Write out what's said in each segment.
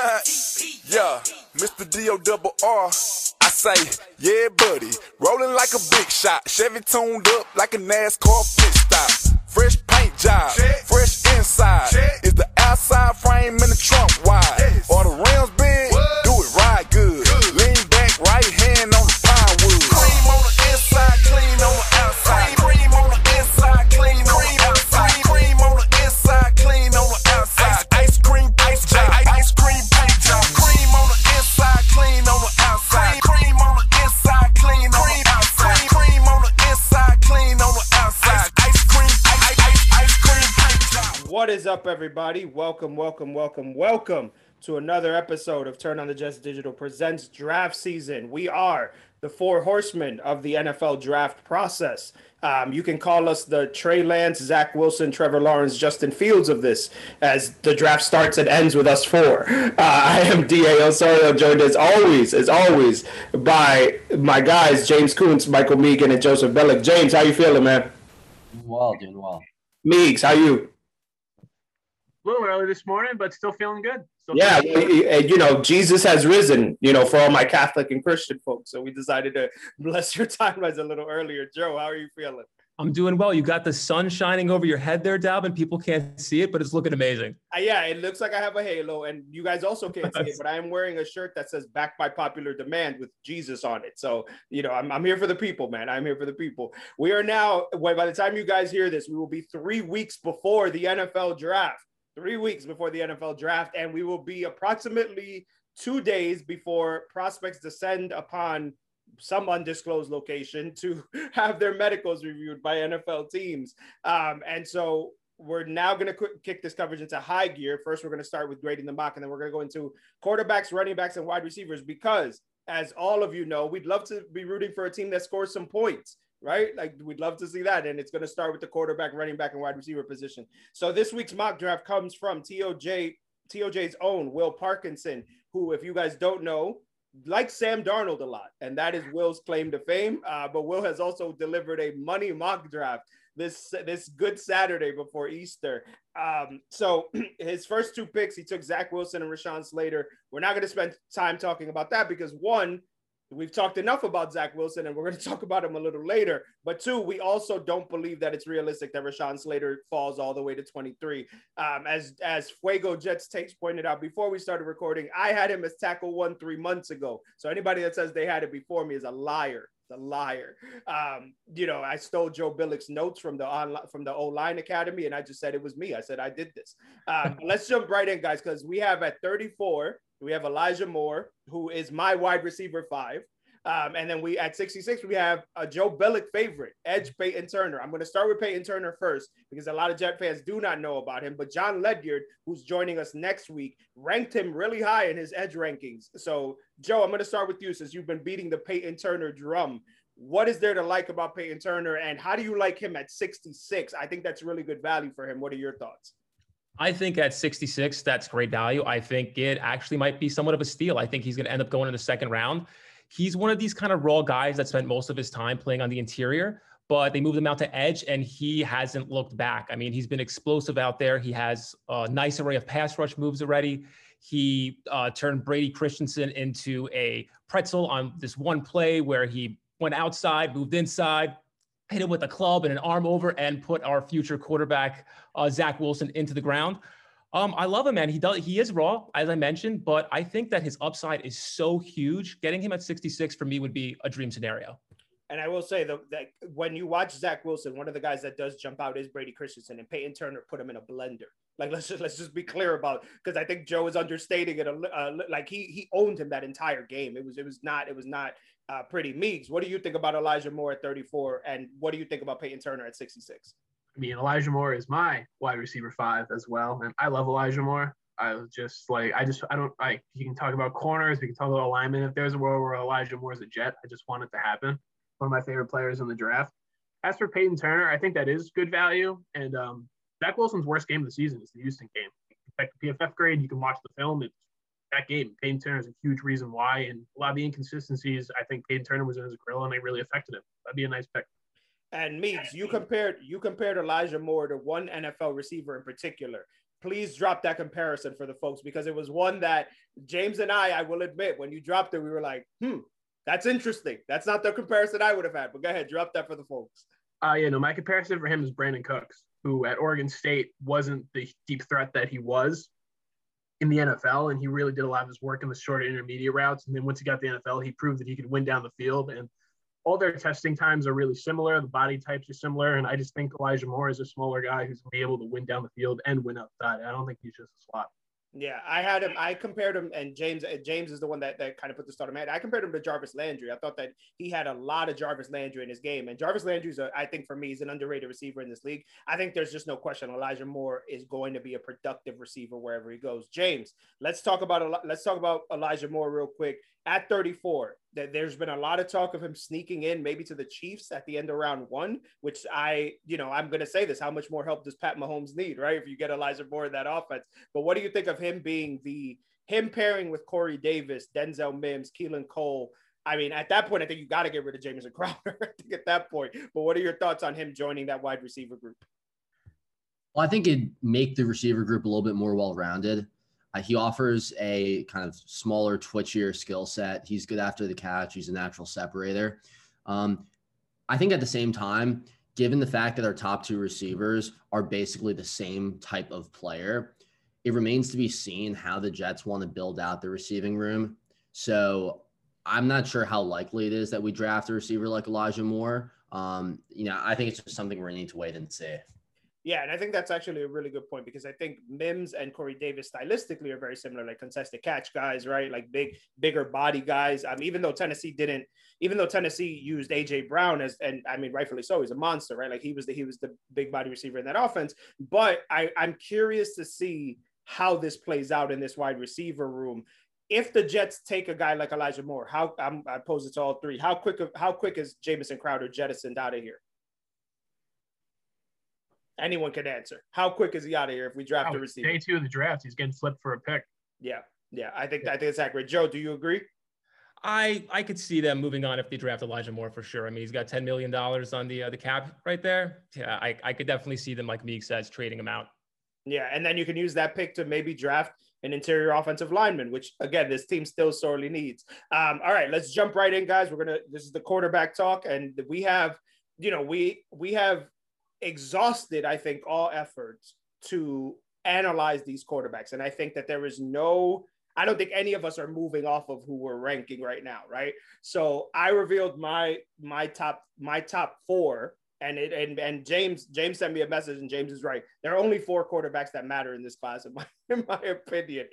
yeah, Mr. Double R. I say, yeah, buddy. Rolling like a big shot. Chevy tuned up like a NASCAR pit stop. Fresh paint job, fresh inside. Is the outside frame in the trunk wide? Or the rims up, everybody? Welcome, welcome, welcome, welcome to another episode of Turn on the Jets Digital presents Draft Season. We are the four horsemen of the NFL draft process. Um, you can call us the Trey Lance, Zach Wilson, Trevor Lawrence, Justin Fields of this, as the draft starts and ends with us four. Uh, I am D.A. Osorio, joined as always, as always, by my guys, James Coons, Michael Megan, and Joseph Bellick. James, how you feeling, man? Doing well, doing well. Meeks, how you? A little early this morning, but still feeling good. Still Yeah, feeling good. y- y- you know, Jesus has risen, you know, for all my Catholic and Christian folks. So we decided to bless your time timelines a little earlier. Joe, how are you feeling? I'm doing well. You got the sun shining over your head there, Dalvin. People can't see it, but it's looking amazing. Uh, yeah, it looks like I have a halo, and you guys also can't see it, but I am wearing a shirt that says "Backed by Popular Demand" with Jesus on it. So you know, I'm, I'm here for the people, man. I'm here for the people. We are now. Well, by the time you guys hear this, we will be three weeks before the NFL draft. Three weeks before the NFL draft, and we will be approximately two days before prospects descend upon some undisclosed location to have their medicals reviewed by NFL teams. Um, and so we're now going to kick this coverage into high gear. First, we're going to start with grading the mock, and then we're going to go into quarterbacks, running backs, and wide receivers because, as all of you know, we'd love to be rooting for a team that scores some points. Right? Like we'd love to see that. And it's going to start with the quarterback, running back, and wide receiver position. So this week's mock draft comes from TOJ, TOJ's own Will Parkinson, who, if you guys don't know, likes Sam Darnold a lot, and that is Will's claim to fame. Uh, but Will has also delivered a money mock draft this this good Saturday before Easter. Um, so his first two picks, he took Zach Wilson and Rashawn Slater. We're not going to spend time talking about that because one, we've talked enough about Zach Wilson, and we're going to talk about him a little later. But two, we also don't believe that it's realistic that Rashawn Slater falls all the way to 23. Um, as as Fuego Jets takes pointed out before we started recording, I had him as tackle one three months ago. So anybody that says they had it before me is a liar. A liar. Um, you know, I stole Joe Billick's notes from the online from the O Line Academy, and I just said it was me. I said I did this. Um, let's jump right in, guys, because we have at 34, we have Elijah Moore, who is my wide receiver five. Um, and then we at 66, we have a Joe Bellick favorite, Edge Peyton Turner. I'm going to start with Peyton Turner first because a lot of Jet fans do not know about him. But John Ledyard, who's joining us next week, ranked him really high in his Edge rankings. So, Joe, I'm going to start with you since you've been beating the Peyton Turner drum. What is there to like about Peyton Turner, and how do you like him at 66? I think that's really good value for him. What are your thoughts? I think at 66, that's great value. I think it actually might be somewhat of a steal. I think he's going to end up going in the second round. He's one of these kind of raw guys that spent most of his time playing on the interior, but they moved him out to edge and he hasn't looked back. I mean, he's been explosive out there. He has a nice array of pass rush moves already. He uh, turned Brady Christensen into a pretzel on this one play where he went outside, moved inside, hit him with a club and an arm over, and put our future quarterback uh, Zach Wilson into the ground. Um, I love him, man. He does. He is raw, as I mentioned, but I think that his upside is so huge. Getting him at 66 for me would be a dream scenario. And I will say that, that when you watch Zach Wilson, one of the guys that does jump out is Brady Christensen, and Peyton Turner put him in a blender. Like let's just let's just be clear about because I think Joe is understating it. Uh, like he he owned him that entire game. It was it was not it was not uh, pretty. Meeks, what do you think about Elijah Moore at 34, and what do you think about Peyton Turner at 66? I mean, Elijah Moore is my wide receiver five as well, and I love Elijah Moore. I was just like, I just, I don't like. You can talk about corners, we can talk about alignment. If there's a world where Elijah Moore is a Jet, I just want it to happen. One of my favorite players in the draft. As for Peyton Turner, I think that is good value. And um, Zach Wilson's worst game of the season is the Houston game. Check the PFF grade, you can watch the film. It's that game. Peyton Turner is a huge reason why, and a lot of the inconsistencies. I think Peyton Turner was in his grill, and they really affected him. That'd be a nice pick. And Meeks, you compared you compared Elijah Moore to one NFL receiver in particular. please drop that comparison for the folks because it was one that James and I, I will admit, when you dropped it, we were like, hmm, that's interesting. That's not the comparison I would have had. But go ahead, drop that for the folks. Uh, yeah, no, my comparison for him is Brandin Cooks, who at Oregon State wasn't the deep threat that he was in the NFL, and he really did a lot of his work in the short intermediate routes. And then once he got the NFL, he proved that he could win down the field. And all their testing times are really similar. The body types are similar, and I just think Elijah Moore is a smaller guy who's to be able to win down the field and win outside. I don't think he's just a slot. Yeah, I had him. I compared him, and James. James is the one that, that kind of put the start of man. I compared him to Jarvis Landry. I thought that he had a lot of Jarvis Landry in his game, and Jarvis Landry's, a, I think, for me, he's an underrated receiver in this league. I think there's just no question Elijah Moore is going to be a productive receiver wherever he goes. James, let's talk about let's talk about Elijah Moore real quick at 34 that there's been a lot of talk of him sneaking in maybe to the Chiefs at the end of round one, which I, you know, I'm going to say this. How much more help does Pat Mahomes need, right? If you get Elijah Moore in that offense. But what do you think of him being the, him pairing with Corey Davis, Denzel Mims, Keelan Cole? I mean, at that point, I think you got to get rid of Jamison Crowder at that point. But what are your thoughts on him joining that wide receiver group? Well, I think it'd make the receiver group a little bit more well rounded. Uh, he offers a kind of smaller, twitchier skill set. He's good after the catch. He's a natural separator. Um, I think at the same time, given the fact that our top two receivers are basically the same type of player, it remains to be seen how the Jets want to build out the receiving room. So I'm not sure how likely it is that we draft a receiver like Elijah Moore. Um, you know, I think it's just something we're going to need to wait and see. Yeah, and I think that's actually a really good point because I think Mims and Corey Davis stylistically are very similar, like contested catch guys, right? Like big, bigger body guys. Um, even though Tennessee didn't, even though Tennessee used AJ Brown as, and I mean rightfully so, he's a monster, right? Like he was the he was the big body receiver in that offense. But I, I'm curious to see how this plays out in this wide receiver room. If the Jets take a guy like Elijah Moore, how I'm, I pose it to all three. How quick how quick is Jamison Crowder jettisoned out of here? Anyone can answer. How quick is he out of here if we draft oh, a receiver? Day two of the draft, he's getting flipped for a pick. Yeah, yeah, I think I think it's accurate. Joe, do you agree? I I could see them moving on if they draft Elijah Moore for sure. I mean, he's got ten million dollars on the uh, the cap right there. Yeah, I I could definitely see them, like Meek says, trading him out. Yeah, and then you can use that pick to maybe draft an interior offensive lineman, which again, this team still sorely needs. Um, all right, let's jump right in, guys. We're gonna. This is the quarterback talk, and we have, you know, we we have exhausted, I think, all efforts to analyze these quarterbacks. And I think that there is no, I don't think any of us are moving off of who we're ranking right now, right? So I revealed my my top my top four. And it and, and James James sent me a message, and James is right. There are only four quarterbacks that matter in this class, in my in my opinion.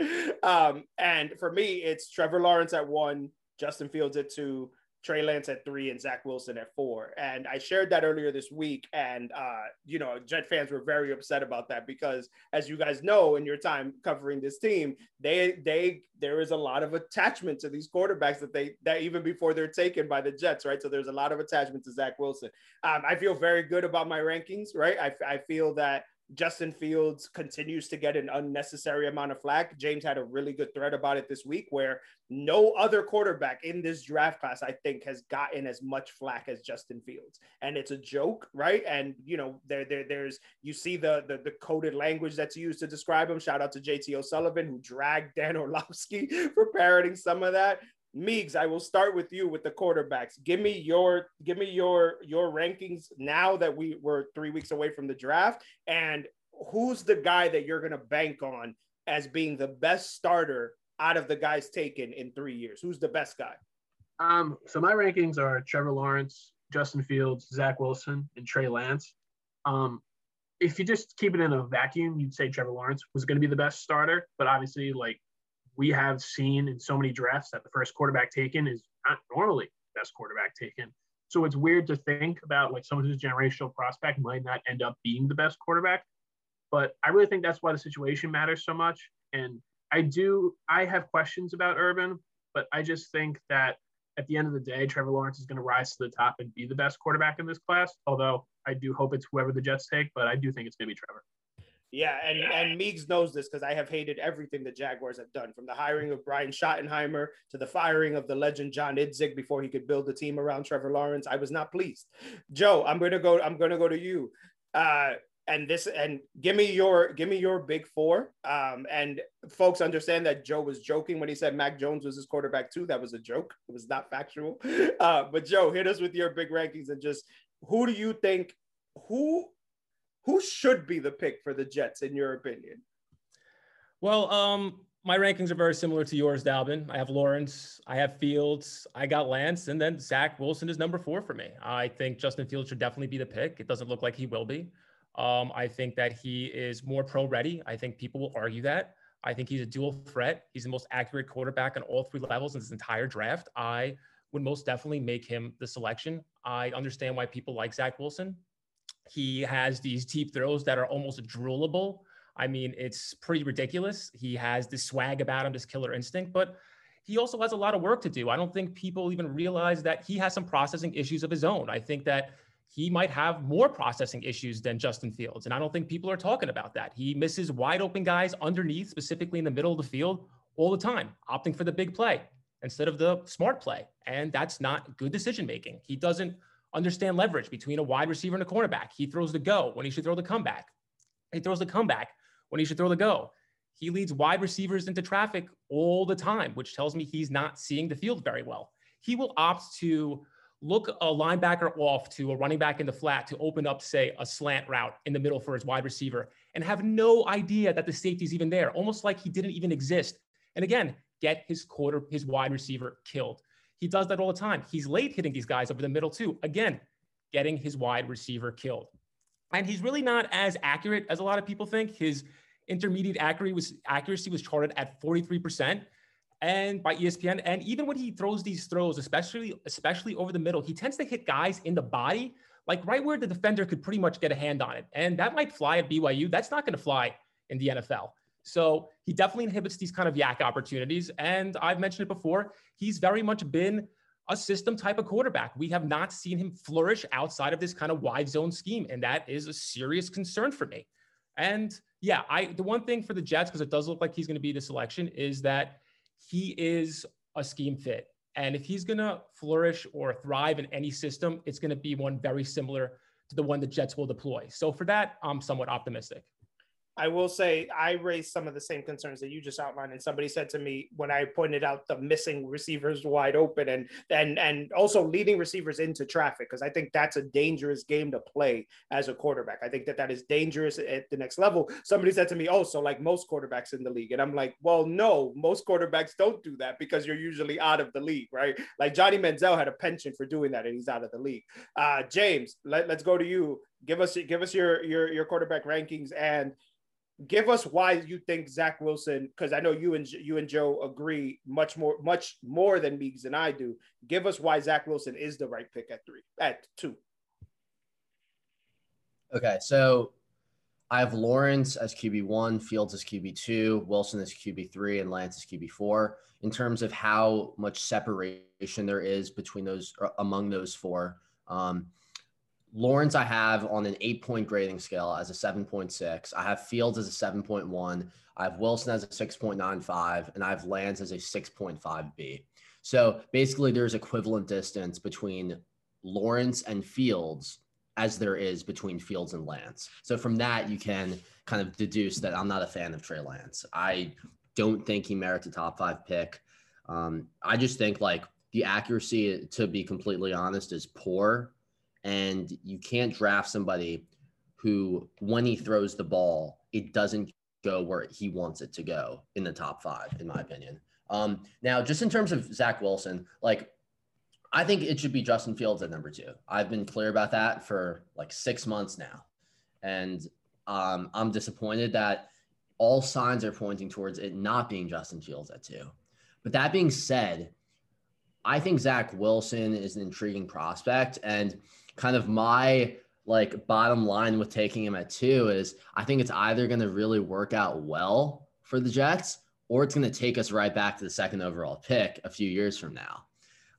Um, and for me, it's Trevor Lawrence at one, Justin Fields at two, Trey Lance at three and Zach Wilson at four. And I shared that earlier this week. And, uh, you know, Jet fans were very upset about that because, as you guys know, in your time covering this team, they, they, there is a lot of attachment to these quarterbacks that they, that even before they're taken by the Jets, right? So there's a lot of attachment to Zach Wilson. Um, I feel very good about my rankings, right? I, I feel that Justin Fields continues to get an unnecessary amount of flack. James had a really good thread about it this week where no other quarterback in this draft class, I think, has gotten as much flack as Justin Fields. And it's a joke, right? And you know, there, there there's you see the, the the coded language that's used to describe him. Shout out to JT O'Sullivan who dragged Dan Orlovsky for parroting some of that. Meegs, I will start with you with the quarterbacks. Give me your give me your your rankings now that we were three weeks away from the draft, and who's the guy that you're gonna bank on as being the best starter out of the guys taken in three years? Who's the best guy? Um, so my rankings are Trevor Lawrence, Justin Fields, Zach Wilson, and Trey Lance. Um, if you just keep it in a vacuum, you'd say Trevor Lawrence was going to be the best starter, but obviously, like we have seen in so many drafts that the first quarterback taken is not normally the best quarterback taken. So it's weird to think about like someone who's generational prospect might not end up being the best quarterback. But I really think that's why the situation matters so much. And I do, I have questions about Urban, but I just think that at the end of the day, Trevor Lawrence is going to rise to the top and be the best quarterback in this class. Although I do hope it's whoever the Jets take, but I do think it's going to be Trevor. Yeah, and and Meegs knows this because I have hated everything the Jaguars have done, from the hiring of Brian Schottenheimer to the firing of the legend John Idzik before he could build the team around Trevor Lawrence. I was not pleased. Joe, I'm gonna go. I'm gonna go to you. Uh, and this and give me your give me your big four. Um, and folks understand that Joe was joking when he said Mac Jones was his quarterback too. That was a joke. It was not factual. Uh, but Joe, hit us with your big rankings and just who do you think who who should be the pick for the Jets in your opinion? Well, um, my rankings are very similar to yours, Dalvin. I have Lawrence, I have Fields, I got Lance, and then Zach Wilson is number four for me. I think Justin Fields should definitely be the pick. It doesn't look like he will be. Um, I think that he is more pro ready. I think people will argue that. I think he's a dual threat. He's the most accurate quarterback on all three levels in this entire draft. I would most definitely make him the selection. I understand why people like Zach Wilson. He has these deep throws that are almost droolable. I mean, it's pretty ridiculous. He has this swag about him, this killer instinct, but he also has a lot of work to do. I don't think people even realize that he has some processing issues of his own. I think that he might have more processing issues than Justin Fields. And I don't think people are talking about that. He misses wide open guys underneath, specifically in the middle of the field, all the time, opting for the big play instead of the smart play. And that's not good decision making. He doesn't understand leverage between a wide receiver and a cornerback. He throws the go when he should throw the comeback. He throws the comeback when he should throw the go. He leads wide receivers into traffic all the time, which tells me he's not seeing the field very well. He will opt to look a linebacker off to a running back in the flat to open up, say, a slant route in the middle for his wide receiver and have no idea that the safety's even there, almost like he didn't even exist. And again, get his quarter, his wide receiver killed. He does that all the time. He's late hitting these guys over the middle too. Again, getting his wide receiver killed. And he's really not as accurate as a lot of people think. His intermediate accuracy was accuracy was charted at 43% and by ESPN. And even when he throws these throws, especially especially over the middle, he tends to hit guys in the body, like right where the defender could pretty much get a hand on it. And that might fly at BYU. That's not going to fly in the NFL. So he definitely inhibits these kind of YAC opportunities. And I've mentioned it before. He's very much been a system type of quarterback. We have not seen him flourish outside of this kind of wide zone scheme. And that is a serious concern for me. And yeah, I the one thing for the Jets, because it does look like he's going to be the selection, is that he is a scheme fit. And if he's going to flourish or thrive in any system, it's going to be one very similar to the one the Jets will deploy. So for that, I'm somewhat optimistic. I will say I raised some of the same concerns that you just outlined, and somebody said to me when I pointed out the missing receivers wide open and and and also leading receivers into traffic because I think that's a dangerous game to play as a quarterback. I think that that is dangerous at the next level. Somebody said to me, "Oh, so like most quarterbacks in the league," and I'm like, "Well, no, most quarterbacks don't do that because you're usually out of the league, right? Like Johnny Manziel had a penchant for doing that, and he's out of the league." Uh, James, let, let's go to you. Give us give us your your your quarterback rankings and give us why you think Zach Wilson, because I know you and you and Joe agree much more, much more than Meeks and I do. Give us why Zach Wilson is the right pick at three, at two. Okay, so I have Lawrence as QB one, Fields as QB two, Wilson as QB three, and Lance as QB four. In terms of how much separation there is between those among those four, um, Lawrence, I have on an eight point grading scale as a 7.6. I have Fields as a 7.1. I have Wilson as a 6.95, and I have Lance as a 6.5B. So basically, there's equivalent distance between Lawrence and Fields as there is between Fields and Lance. So from that, you can kind of deduce that I'm not a fan of Trey Lance. I don't think he merits a top five pick. Um, I just think like the accuracy, to be completely honest, is poor and you can't draft somebody who, when he throws the ball, it doesn't go where he wants it to go in the top five, in my opinion. Um, now, just in terms of Zach Wilson, like I think it should be Justin Fields at number two. I've been clear about that for like six months now, and um, I'm disappointed that all signs are pointing towards it not being Justin Fields at two. But that being said, I think Zach Wilson is an intriguing prospect, and kind of my like bottom line with taking him at two is I think it's either going to really work out well for the Jets or it's going to take us right back to the second overall pick a few years from now.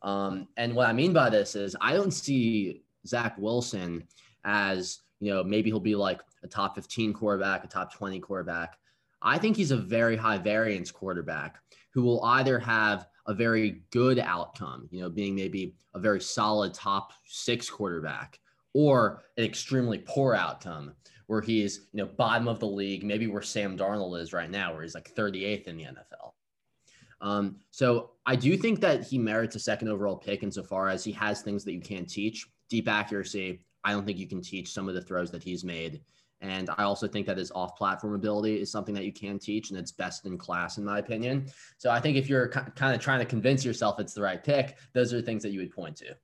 Um, and what I mean by this is I don't see Zach Wilson as, you know, maybe he'll be like a top 15 quarterback, a top 20 quarterback. I think he's a very high variance quarterback who will either have a very good outcome, you know, being maybe a very solid top six quarterback, or an extremely poor outcome where he's, you know, bottom of the league, maybe where Sam Darnold is right now, where he's like 38th in the NFL. Um, so I do think that he merits a second overall pick insofar as he has things that you can't teach. Deep accuracy. I don't think you can teach some of the throws that he's made. And I also think that his off platform ability is something that you can teach and it's best in class, in my opinion. So I think if you're kind of trying to convince yourself it's the right pick, those are things that you would point to.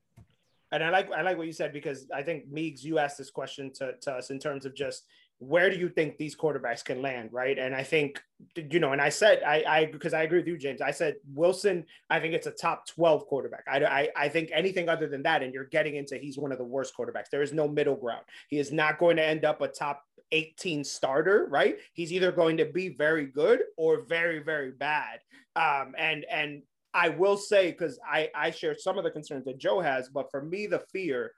And I like I like what you said because I think Meeks, you asked this question to, to us in terms of just where do you think these quarterbacks can land, right? And I think you know, and I said I I because I agree with you, James. I said Wilson. I think it's a top twelve quarterback. I I, I think anything other than that, and you're getting into he's one of the worst quarterbacks. There is no middle ground. He is not going to end up a top 18 starter, right? He's either going to be very good or very very bad. Um, and and I will say because I I share some of the concerns that Joe has, but for me the fear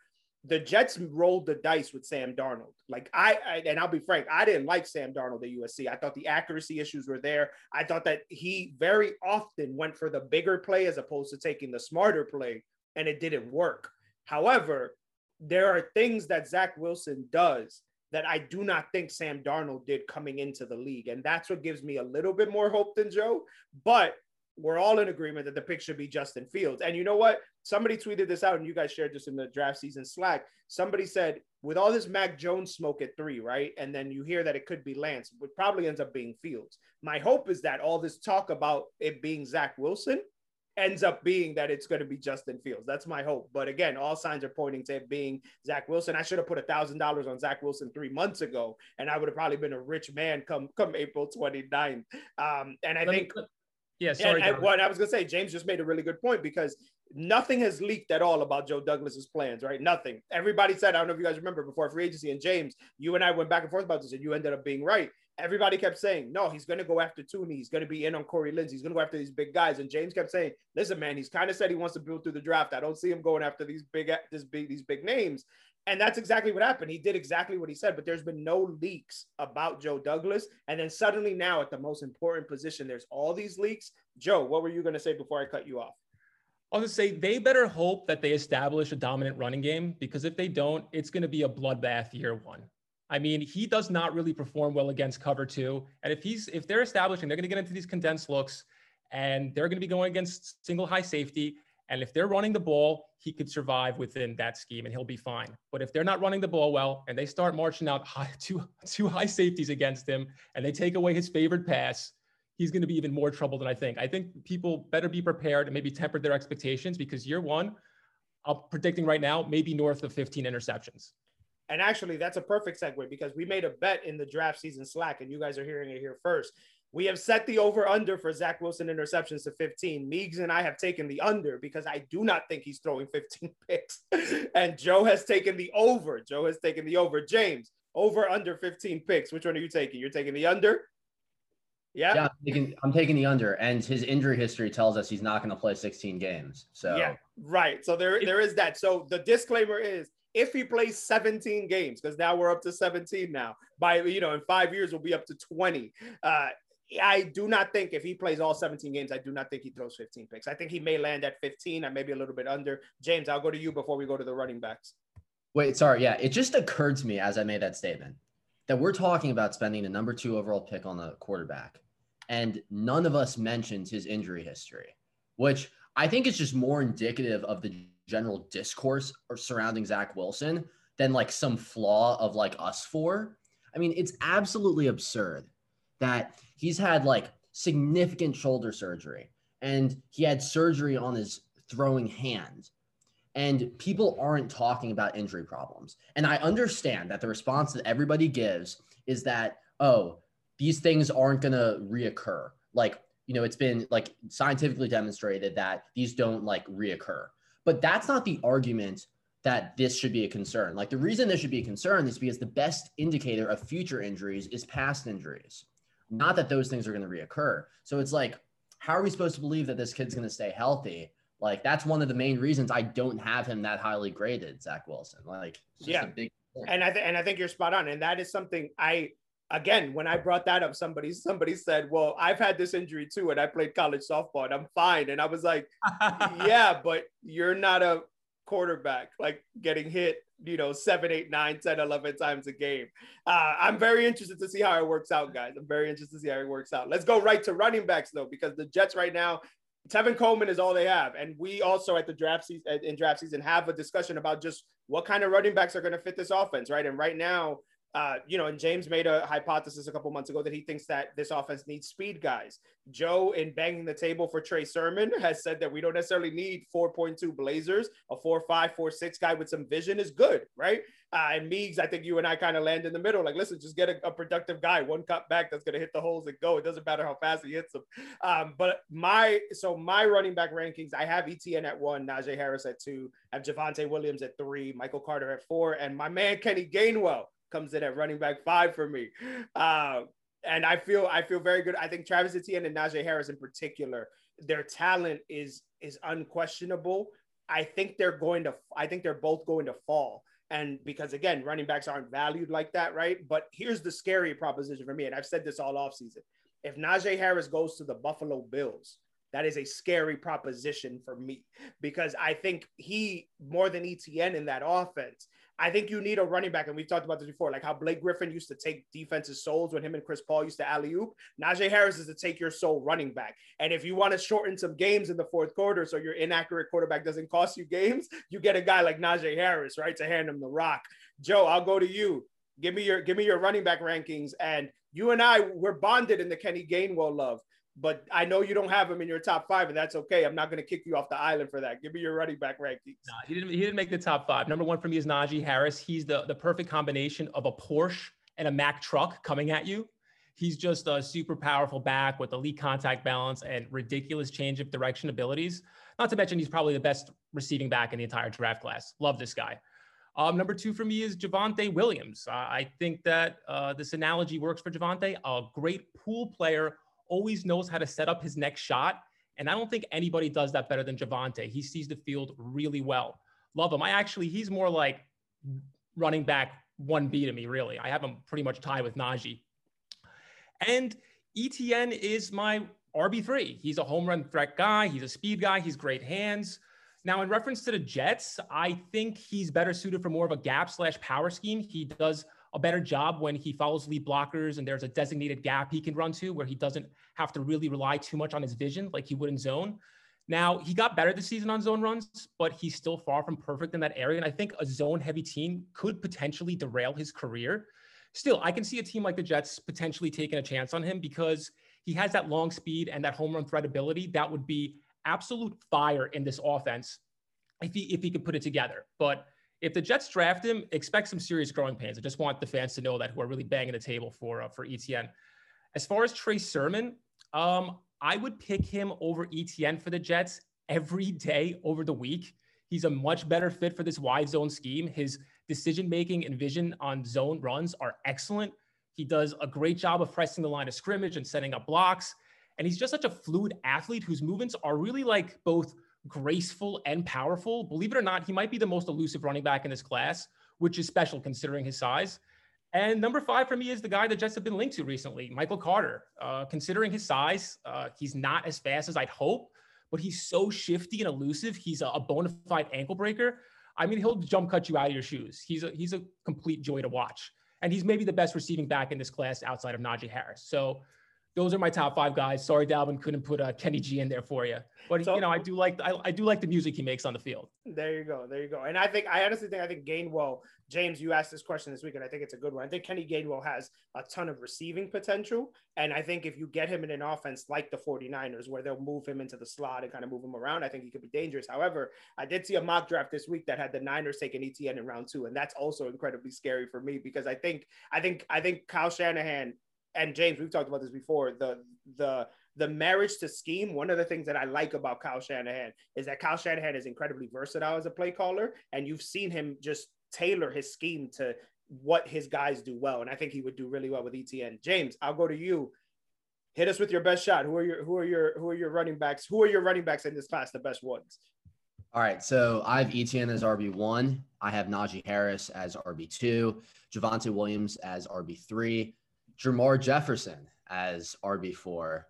the Jets rolled the dice with Sam Darnold. Like I, I, and I'll be frank, I didn't like Sam Darnold at USC. I thought the accuracy issues were there. I thought that he very often went for the bigger play as opposed to taking the smarter play, and it didn't work. However, there are things that Zach Wilson does that I do not think Sam Darnold did coming into the league. And that's what gives me a little bit more hope than Joe. But we're all in agreement that the pick should be Justin Fields. And you know what? Somebody tweeted this out, and you guys shared this in the draft season Slack. Somebody said, with all this Mac Jones smoke at three, right? And then you hear that it could be Lance, but probably ends up being Fields. My hope is that all this talk about it being Zach Wilson ends up being that it's going to be Justin Fields. That's my hope. But again, all signs are pointing to it being Zach Wilson. I should have put a thousand dollars on Zach Wilson three months ago, and I would have probably been a rich man come come April 29th. Um, and I Let think me, yeah, sorry. And, and what I was gonna say, James just made a really good point because nothing has leaked at all about Joe Douglas's plans, right? Nothing. Everybody said, I don't know if you guys remember before free agency, and James, you and I went back and forth about this, and you ended up being right. Everybody kept saying, no, he's going to go after Thuney. He's going to be in on Corey Linsley. He's going to go after these big guys. And James kept saying, listen, man, he's kind of said he wants to build through the draft. I don't see him going after these big, this big, these big names. And that's exactly what happened. He did exactly what he said, but there's been no leaks about Joe Douglas. And then suddenly now at the most important position, there's all these leaks. Joe, what were you going to say before I cut you off? I'll just say they better hope that they establish a dominant running game because if they don't, it's going to be a bloodbath year one. I mean, he does not really perform well against cover two. And if he's if they're establishing, they're going to get into these condensed looks and they're going to be going against single high safety. And if they're running the ball, he could survive within that scheme and he'll be fine. But if they're not running the ball well and they start marching out high, two, two high safeties against him and they take away his favorite pass, he's going to be even more trouble than I think. I think people better be prepared and maybe temper their expectations because year one, I'm predicting right now, maybe north of 15 interceptions. And actually, that's a perfect segue because we made a bet in the draft season Slack, and you guys are hearing it here first. We have set the over under for Zach Wilson interceptions to 15. Meeks and I have taken the under because I do not think he's throwing 15 picks. and Joe has taken the over. Joe has taken the over. James, over under 15 picks. Which one are you taking? You're taking the under? Yeah. Yeah, I'm taking, I'm taking the under, and his injury history tells us he's not going to play 16 games. So yeah, right. So there, there is that. So the disclaimer is if he plays 17 games, because now we're up to 17 now. By you know, in five years we'll be up to 20. Uh, I do not think if he plays all 17 games, I do not think he throws 15 picks. I think he may land at 15, and maybe a little bit under. James, I'll go to you before we go to the running backs. Wait, sorry. Yeah, it just occurred to me as I made that statement that we're talking about spending the number two overall pick on the quarterback, and none of us mentioned his injury history, which I think is just more indicative of the general discourse surrounding Zach Wilson than like some flaw of like us four. I mean, it's absolutely absurd that he's had like significant shoulder surgery and he had surgery on his throwing hand. And people aren't talking about injury problems. And I understand that the response that everybody gives is that, oh, these things aren't going to reoccur. Like, you know, it's been like scientifically demonstrated that these don't like reoccur. But that's not the argument that this should be a concern. Like the reason this should be a concern is because the best indicator of future injuries is past injuries, not that those things are going to reoccur. So it's like, how are we supposed to believe that this kid's going to stay healthy? Like that's one of the main reasons I don't have him that highly graded, Zach Wilson. Like, yeah, big and I th- and I think you're spot on, and that is something I again, when I brought that up, somebody somebody said, "Well, I've had this injury too, and I played college softball, and I'm fine." And I was like, "Yeah, but you're not a quarterback, like getting hit you know, seven, eight, nine, 10, 11 times a game. Uh, I'm very interested to see how it works out, guys. I'm very interested to see how it works out. Let's go right to running backs, though, because the Jets right now, Tevin Coleman is all they have. And we also at the draft season in draft season have a discussion about just what kind of running backs are going to fit this offense, right? And right now, uh, you know, and James made a hypothesis a couple months ago that he thinks that this offense needs speed guys. Joe, in banging the table for Trey Sermon, has said that we don't necessarily need 4.2 Blazers. A 4.5, 4.6 guy with some vision is good, right? Uh, and Meeks, I think you and I kind of land in the middle. Like, listen, just get a, a productive guy, one cut back that's going to hit the holes and go. It doesn't matter how fast he hits them. Um, but my so my running back rankings, I have Etienne at one, Najee Harris at two, I have Javonte Williams at three, Michael Carter at four, and my man Kenny Gainwell comes in at running back five for me. Uh, and I feel I feel very good. I think Travis Etienne and Najee Harris in particular, their talent is is unquestionable. I think they're going to I think they're both going to fall. And because again, running backs aren't valued like that, right? But here's the scary proposition for me, and I've said this all offseason. If Najee Harris goes to the Buffalo Bills, that is a scary proposition for me because I think he more than Etienne in that offense I think you need a running back, and we've talked about this before, like how Blake Griffin used to take defenses' souls when him and Chris Paul used to alley oop. Najee Harris is to take your soul running back. And if you want to shorten some games in the fourth quarter so your inaccurate quarterback doesn't cost you games, you get a guy like Najee Harris, right, to hand him the rock. Joe, I'll go to you. Give me your give me your running back rankings, and you and I we're bonded in the Kenny Gainwell love but I know you don't have him in your top five, and that's okay. I'm not going to kick you off the island for that. Give me your running back rankings. No, he didn't. He didn't make the top five. Number one for me is Najee Harris. He's the the perfect combination of a Porsche and a Mack truck coming at you. He's just a super powerful back with elite contact balance and ridiculous change of direction abilities. Not to mention, he's probably the best receiving back in the entire draft class. Love this guy. Um, number two for me is Javonte Williams. I think that uh, this analogy works for Javonte, a great pool player always knows how to set up his next shot. And I don't think anybody does that better than Javonte. He sees the field really well. Love him. I actually, he's more like running back 1B to me, really. I have him pretty much tied with Najee. And Etienne is my RB3. He's a home run threat guy. He's a speed guy. He's great hands. Now, in reference to the Jets, I think he's better suited for more of a gap slash power scheme. He does a better job when he follows lead blockers and there's a designated gap he can run to where he doesn't have to really rely too much on his vision like he would in zone. Now, he got better this season on zone runs, but he's still far from perfect in that area. And I think a zone heavy team could potentially derail his career. Still, I can see a team like the Jets potentially taking a chance on him because he has that long speed and that home run threat ability that would be absolute fire in this offense if he if he could put it together. But if the Jets draft him, expect some serious growing pains. I just want the fans to know that who are really banging the table for uh, for Etienne. As far as Trey Sermon, um, I would pick him over Etienne for the Jets every day over the week. He's a much better fit for this wide zone scheme. His decision making and vision on zone runs are excellent. He does a great job of pressing the line of scrimmage and setting up blocks. And he's just such a fluid athlete whose movements are really like both graceful and powerful. Believe it or not, he might be the most elusive running back in this class, which is special considering his size. And number five for me is the guy that Jets have been linked to recently, Michael Carter. Uh, considering his size, uh, he's not as fast as I'd hope, but he's so shifty and elusive. He's a, a bona fide ankle breaker. I mean, he'll jump cut you out of your shoes. He's a he's a complete joy to watch, and he's maybe the best receiving back in this class outside of Najee Harris. So those are my top five guys. Sorry, Dalvin couldn't put uh, Kenny G in there for you, but so, you know I do like I, I do like the music he makes on the field. There you go, there you go. And I think I honestly think I think Gainwell, James, you asked this question this week, and I think it's a good one. I think Kenny Gainwell has a ton of receiving potential, and I think if you get him in an offense like the 49ers, where they'll move him into the slot and kind of move him around, I think he could be dangerous. However, I did see a mock draft this week that had the Niners taking Etienne in round two, and that's also incredibly scary for me because I think I think I think Kyle Shanahan and James, we've talked about this before. The the the marriage to scheme. One of the things that I like about Kyle Shanahan is that Kyle Shanahan is incredibly versatile as a play caller, and you've seen him just tailor his scheme to what his guys do well. And I think he would do really well with Etienne. James, I'll go to you. Hit us with your best shot. Who are your who are your who are your running backs? Who are your running backs in this class? The best ones. All right, so I have Etienne as RB one. I have Najee Harris as RB two. Javonte Williams as RB three. Jermar Jefferson as RB4.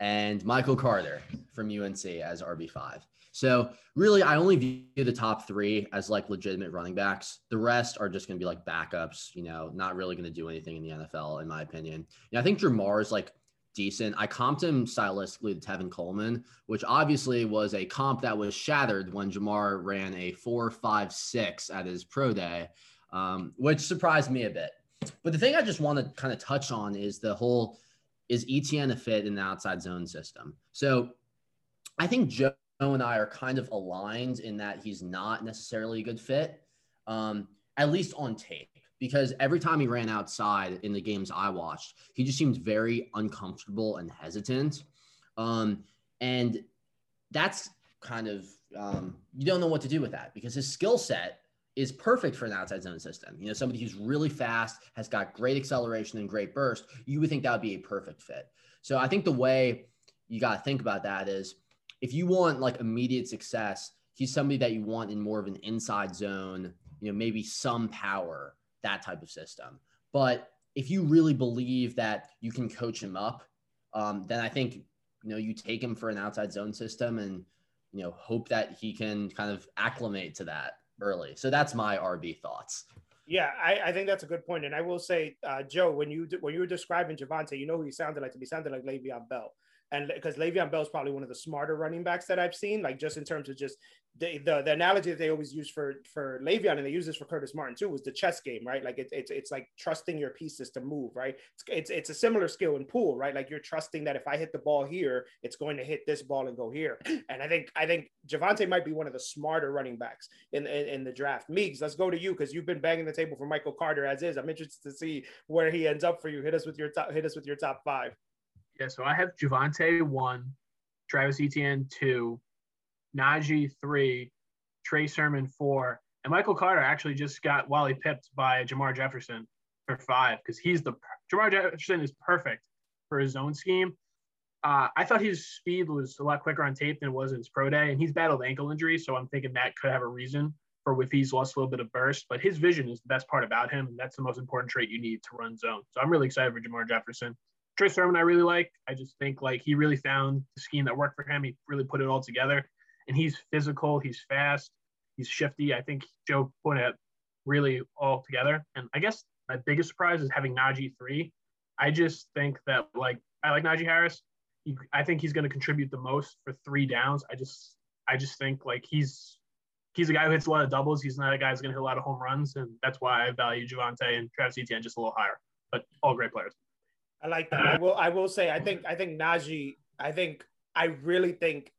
and Michael Carter from UNC as RB5. So really, I only view the top three as like legitimate running backs. The rest are just going to be like backups, you know, not really going to do anything in the NFL, in my opinion. Yeah, I think Jermar is like decent. I comped him stylistically to Tevin Coleman, which obviously was a comp that was shattered when Jermar ran a four, five, six at his pro day, um, which surprised me a bit. But the thing I just want to kind of touch on is the whole is Etienne a fit in the outside zone system? So I think Joe and I are kind of aligned in that he's not necessarily a good fit, um, at least on tape, because every time he ran outside in the games I watched, he just seemed very uncomfortable and hesitant. Um, and that's kind of, um, you don't know what to do with that because his skill set is perfect for an outside zone system. You know, somebody who's really fast, has got great acceleration and great burst, you would think that would be a perfect fit. So I think the way you got to think about that is if you want like immediate success, he's somebody that you want in more of an inside zone, you know, maybe some power, that type of system. But if you really believe that you can coach him up, um, then I think you know you take him for an outside zone system and you know hope that he can kind of acclimate to that early. So that's my RB thoughts. Yeah, I, I think that's a good point. And I will say, uh, Joe, when you when you were describing Javonte, you know who he sounded like to be sounded like Le'Veon Bell and because Le'Veon Bell is probably one of the smarter running backs that I've seen, like just in terms of just the, the, the analogy that they always use for for Le'Veon and they use this for Curtis Martin too was the chess game, right? Like it, it's it's like trusting your pieces to move, right? It's, it's it's a similar skill in pool, right? Like you're trusting that if I hit the ball here, it's going to hit this ball and go here. And I think I think Javonte might be one of the smarter running backs in in, in the draft. Meeks, let's go to you because you've been banging the table for Michael Carter as is. I'm interested to see where he ends up for you. Hit us with your top hit us with your top five. Yeah, so I have Javonte one, Travis Etienne two, Najee three, Trey Sermon four, and Michael Carter actually just got Wally pipped by Jermar Jefferson for five because he's the Jermar Jefferson is perfect for his zone scheme. Uh, I thought his speed was a lot quicker on tape than it was in his pro day, and he's battled ankle injury, so I'm thinking that could have a reason for if he's lost a little bit of burst. But his vision is the best part about him, and that's the most important trait you need to run zone. So I'm really excited for Jermar Jefferson. Trey Sermon, I really like. I just think like he really found the scheme that worked for him. He really put it all together, and he's physical. He's fast. He's shifty. I think Joe put it really all together. And I guess my biggest surprise is having Najee three. I just think that like I like Najee Harris. He, I think he's going to contribute the most for three downs. I just I just think like he's he's a guy who hits a lot of doubles. He's not a guy who's going to hit a lot of home runs, and that's why I value Javonte and Travis Etienne just a little higher. But all great players. I like that. I will. I will say. I think. I think Najee. I think. I really think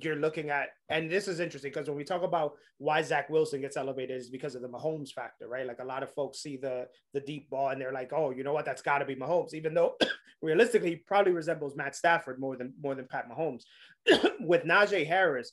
you're looking at, and this is interesting because when we talk about why Zach Wilson gets elevated is because of the Mahomes factor, right? Like a lot of folks see the the deep ball and they're like, oh, you know what? That's got to be Mahomes, even though realistically he probably resembles Matt Stafford more than more than Pat Mahomes. With Najee Harris,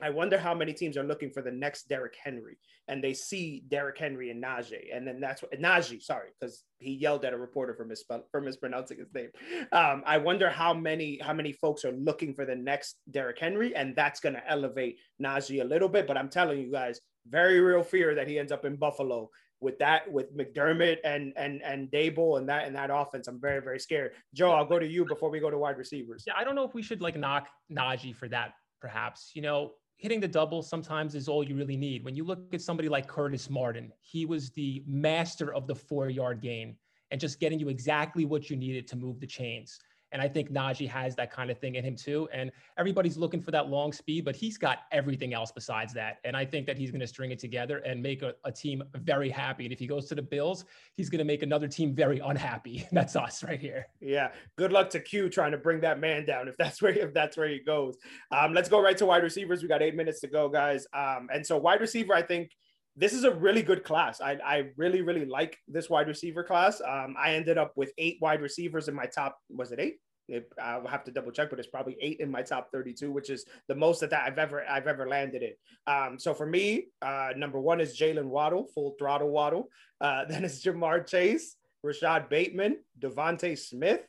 I wonder how many teams are looking for the next Derrick Henry, and they see Derrick Henry and Najee, and then that's what Najee, sorry, because he yelled at a reporter for misspell for mispronouncing his name. Um, I wonder how many how many folks are looking for the next Derrick Henry, and that's going to elevate Najee a little bit. But I'm telling you guys, very real fear that he ends up in Buffalo with that with McDermott and and and Daboll and that and that offense. I'm very very scared. Joe, I'll go to you before we go to wide receivers. Yeah, I don't know if we should like knock Najee for that. Perhaps you know hitting the double sometimes is all you really need. When you look at somebody like Curtis Martin, he was the master of the four yard gain and just getting you exactly what you needed to move the chains. And I think Najee has that kind of thing in him too. And everybody's looking for that long speed, but he's got everything else besides that. And I think that he's going to string it together and make a, a team very happy. And if he goes to the Bills, he's going to make another team very unhappy. That's us right here. Yeah. Good luck to Q trying to bring that man down if that's where if that's where he goes. Um, let's go right to wide receivers. We got eight minutes to go, guys. Um, and so wide receiver, I think this is a really good class. I, I really, really like this wide receiver class. Um, I ended up with eight wide receivers in my top, was it eight? It, I'll have to double check, but it's probably eight in my top 32, which is the most that, that I've ever I've ever landed in. Um, so for me, uh, number one is Jaylen Waddle, full throttle Waddle. Uh, then it's Ja'Marr Chase, Rashod Bateman, DeVonta Smith,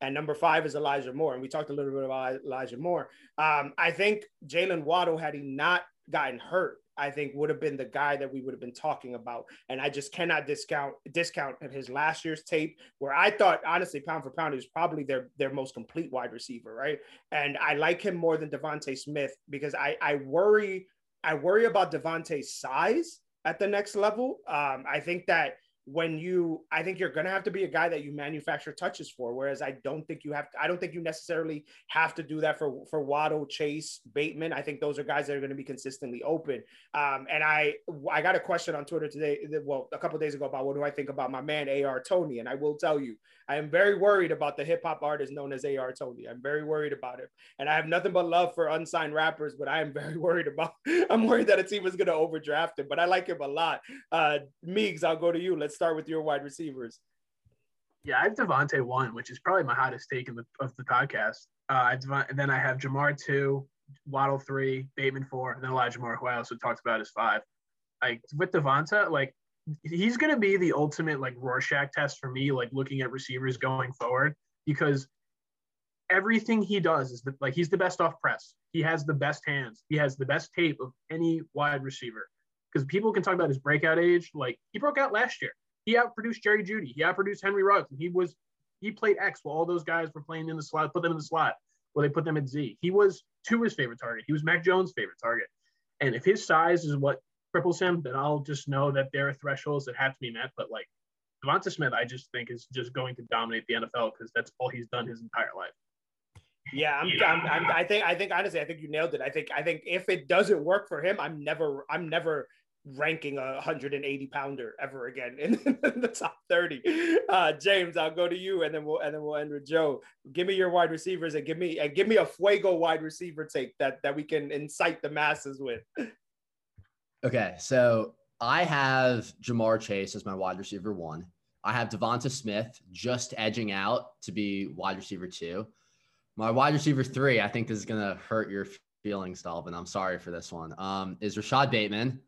and number five is Elijah Moore. And we talked a little bit about Elijah Moore. Um, I think Jaylen Waddle, had he not gotten hurt, I think would have been the guy that we would have been talking about. And I just cannot discount discount his last year's tape, where I thought honestly, pound for pound, he was probably their their most complete wide receiver, right? And I like him more than DeVonta Smith because I I worry I worry about DeVonta's size at the next level. Um, I think that when you i think you're going to have to be a guy that you manufacture touches for whereas i don't think you have to, i don't think you necessarily have to do that for for waddle chase bateman. I think those are guys that are going to be consistently open. Um, and i i got a question on twitter today well a couple days ago about what do i think about my man ar tony? And i will tell you i am very worried about the hip-hop artist known as ar Toney i'm very worried about him and i have nothing but love for unsigned rappers but i am very worried about i'm worried that a team is going to overdraft him but i like him a lot uh meeks i'll go to you let's start with your wide receivers. Yeah, I have DeVonta one, which is probably my hottest take the, of the podcast. Uh, and then I have Ja'Marr two, Waddle three, Bateman four, and then Elijah Moore, who I also talked about as five. Like with DeVonta, like he's going to be the ultimate like Rorschach test for me, like looking at receivers going forward, because everything he does is the, like he's the best off press. He has the best hands. He has the best tape of any wide receiver. Because people can talk about his breakout age. Like he broke out last year. He outproduced Jerry Jeudy. He outproduced Henry Ruggs. And he was he played X while all those guys were playing in the slot, put them in the slot, where they put them at Z. He was Tua's favorite target. He was Mac Jones' favorite target. And if his size is what cripples him, then I'll just know that there are thresholds that have to be met. But like DeVonta Smith, I just think is just going to dominate the NFL because that's all he's done his entire life. Yeah, I'm, I'm, I'm, i think, I think honestly, I think you nailed it. I think, I think if it doesn't work for him, I'm never, I'm never ranking a 180 pounder ever again in, the top 30. Uh, James, I'll go to you, and then we'll and then we'll end with Joe. Give me your wide receivers, and give me and give me a fuego wide receiver take that that we can incite the masses with. Okay, so I have Ja'Marr Chase as my wide receiver one. I have DeVonta Smith just edging out to be wide receiver two. My wide receiver three, I think this is gonna hurt your feelings, Dalvin. I'm sorry for this one. Um, is Rashod Bateman.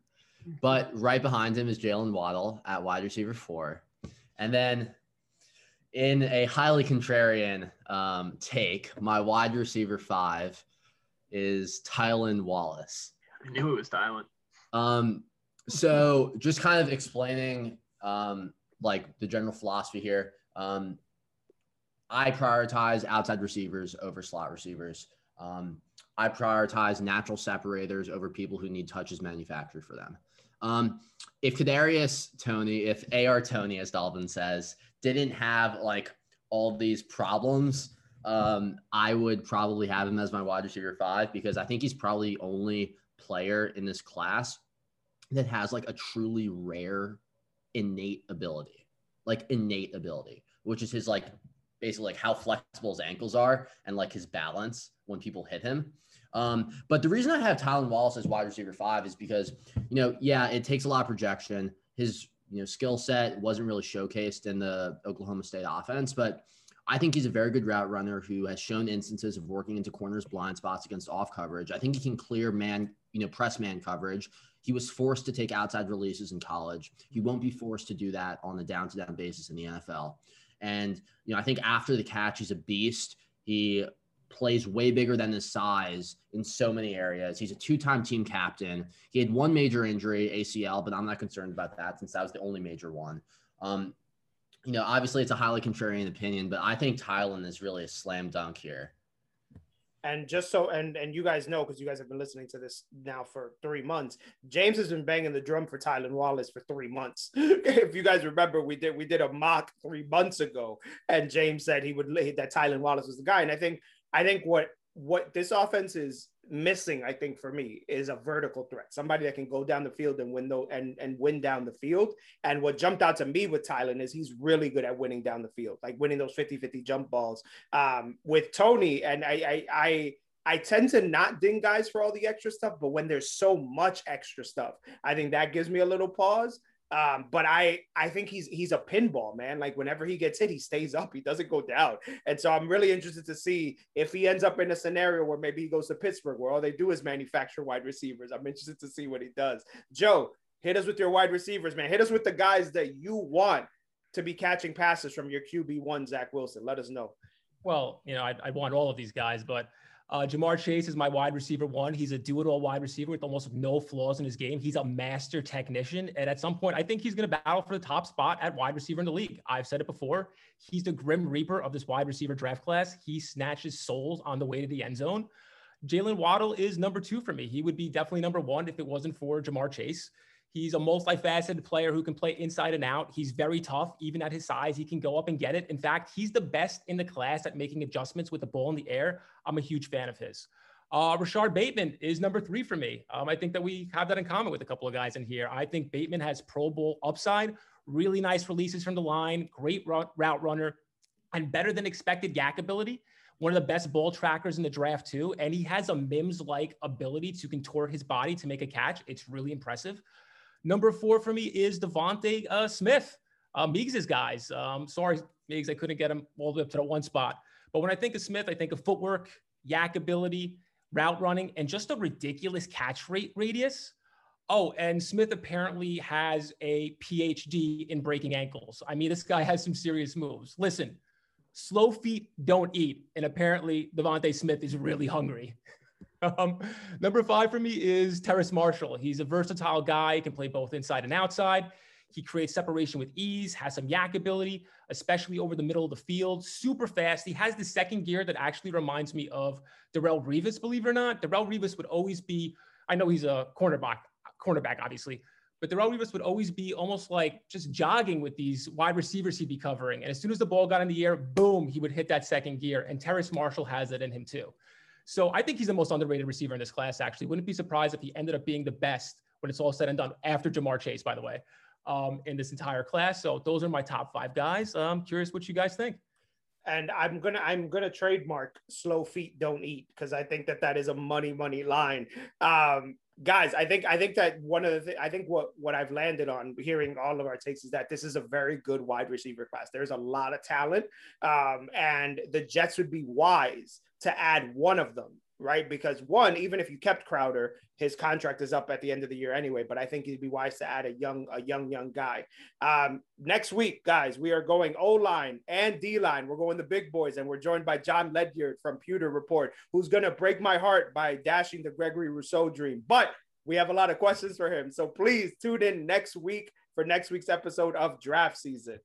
But right behind him is Jaylen Waddle at wide receiver four. And then in a highly contrarian um, take, my wide receiver five is Tylan Wallace. I knew it was Tylan. Um, so just kind of explaining um, like the general philosophy here. Um, I prioritize outside receivers over slot receivers. Um, I prioritize natural separators over people who need touches manufactured for them. Um, if Kadarius Toney, if AR Toney, as Dalvin says, didn't have like all these problems, um, I would probably have him as my wide receiver five because I think he's probably the only player in this class that has like a truly rare innate ability, like innate ability, which is his like basically like how flexible his ankles are and like his balance when people hit him. Um, but the reason I have Tylan Wallace as wide receiver five is because, you know, yeah, it takes a lot of projection. His, you know, skill set wasn't really showcased in the Oklahoma State offense, but I think he's a very good route runner who has shown instances of working into corners blind spots against off coverage. I think he can clear man, you know, press man coverage. He was forced to take outside releases in college. He won't be forced to do that on a down to down basis in the NFL. And, you know, I think after the catch, he's a beast. He plays way bigger than his size in so many areas. He's a two-time team captain. He had one major injury, ACL, but I'm not concerned about that since that was the only major one. Um, you know, obviously it's a highly contrarian opinion, but I think Tylan is really a slam dunk here. And just so and and you guys know because you guys have been listening to this now for three months. James has been banging the drum for Tylan Wallace for three months. if you guys remember, we did we did a mock three months ago, and James said he would that Tylan Wallace was the guy. And I think I think what what this offense is missing, I think for me, is a vertical threat. Somebody that can go down the field and win the, and and win down the field. And what jumped out to me with Tylan is he's really good at winning down the field, like winning those 50-50 jump balls. Um, with Toney, and I I I I tend to not ding guys for all the extra stuff, but when there's so much extra stuff, I think that gives me a little pause. Um, but I I think he's he's a pinball man. Like whenever he gets hit, he stays up. He doesn't go down. And so I'm really interested to see if he ends up in a scenario where maybe he goes to Pittsburgh, where all they do is manufacture wide receivers. I'm interested to see what he does. Joe, hit us with your wide receivers, man. Hit us with the guys that you want to be catching passes from your QB one, Zach Wilson. Let us know. Well, you know, I, I want all of these guys, but Uh, Ja'Marr Chase is my wide receiver one. He's a do it all wide receiver with almost no flaws in his game. He's a master technician. And at some point, I think he's going to battle for the top spot at wide receiver in the league. I've said it before. He's the grim reaper of this wide receiver draft class. He snatches souls on the way to the end zone. Jaylen Waddle is number two for me. He would be definitely number one if it wasn't for Ja'Marr Chase. He's a multifaceted player who can play inside and out. He's very tough, even at his size. He can go up and get it. In fact, he's the best in the class at making adjustments with the ball in the air. I'm a huge fan of his. Uh, Rashod Bateman is number three for me. Um, I think that we have that in common with a couple of guys in here. I think Bateman has Pro Bowl upside, really nice releases from the line, great route runner, and better than expected YAC ability. One of the best ball trackers in the draft, too. And he has a Mims like ability to contort his body to make a catch. It's really impressive. Number four for me is DeVonta uh, Smith, uh, guys. Um, sorry, Meigs, I couldn't get him all the way up to the one spot. But when I think of Smith, I think of footwork, YAC ability, route running, and just a ridiculous catch rate radius. Oh, and Smith apparently has a PhD in breaking ankles. I mean, this guy has some serious moves. Listen, slow feet don't eat. And apparently, DeVonta Smith is really hungry. Um, number five for me is Terrace Marshall. He's a versatile guy, he can play both inside and outside. He creates separation with ease, has some YAC ability, especially over the middle of the field. Super fast. He has the second gear that actually reminds me of Darrelle Revis, believe it or not. Darrelle Revis would always be, I know he's a cornerback, cornerback, obviously, but Darrelle Revis would always be almost like just jogging with these wide receivers he'd be covering. And as soon as the ball got in the air, boom, he would hit that second gear. And Terrace Marshall has it in him too. So I think he's the most underrated receiver in this class, actually. Wouldn't be surprised if he ended up being the best when it's all said and done after Ja'Marr Chase, by the way, um, in this entire class. So those are my top five guys. I'm curious what you guys think. And I'm gonna I'm gonna trademark slow feet don't eat because I think that that is a money money line. Um, guys, I think I think that one of the th- I think what what I've landed on hearing all of our takes is that this is a very good wide receiver class. There's a lot of talent, um, and the Jets would be wise to add one of them, right? Because one, even if you kept Crowder, his contract is up at the end of the year anyway. But I think it'd be wise to add a young, a young, young guy. Um, next week, guys, we are going O line and D line. We're going the big boys, and we're joined by John Ledyard from Pewter Report, who's gonna break my heart by dashing the Gregory Rousseau dream. But we have a lot of questions for him, so please tune in next week for next week's episode of Draft Season.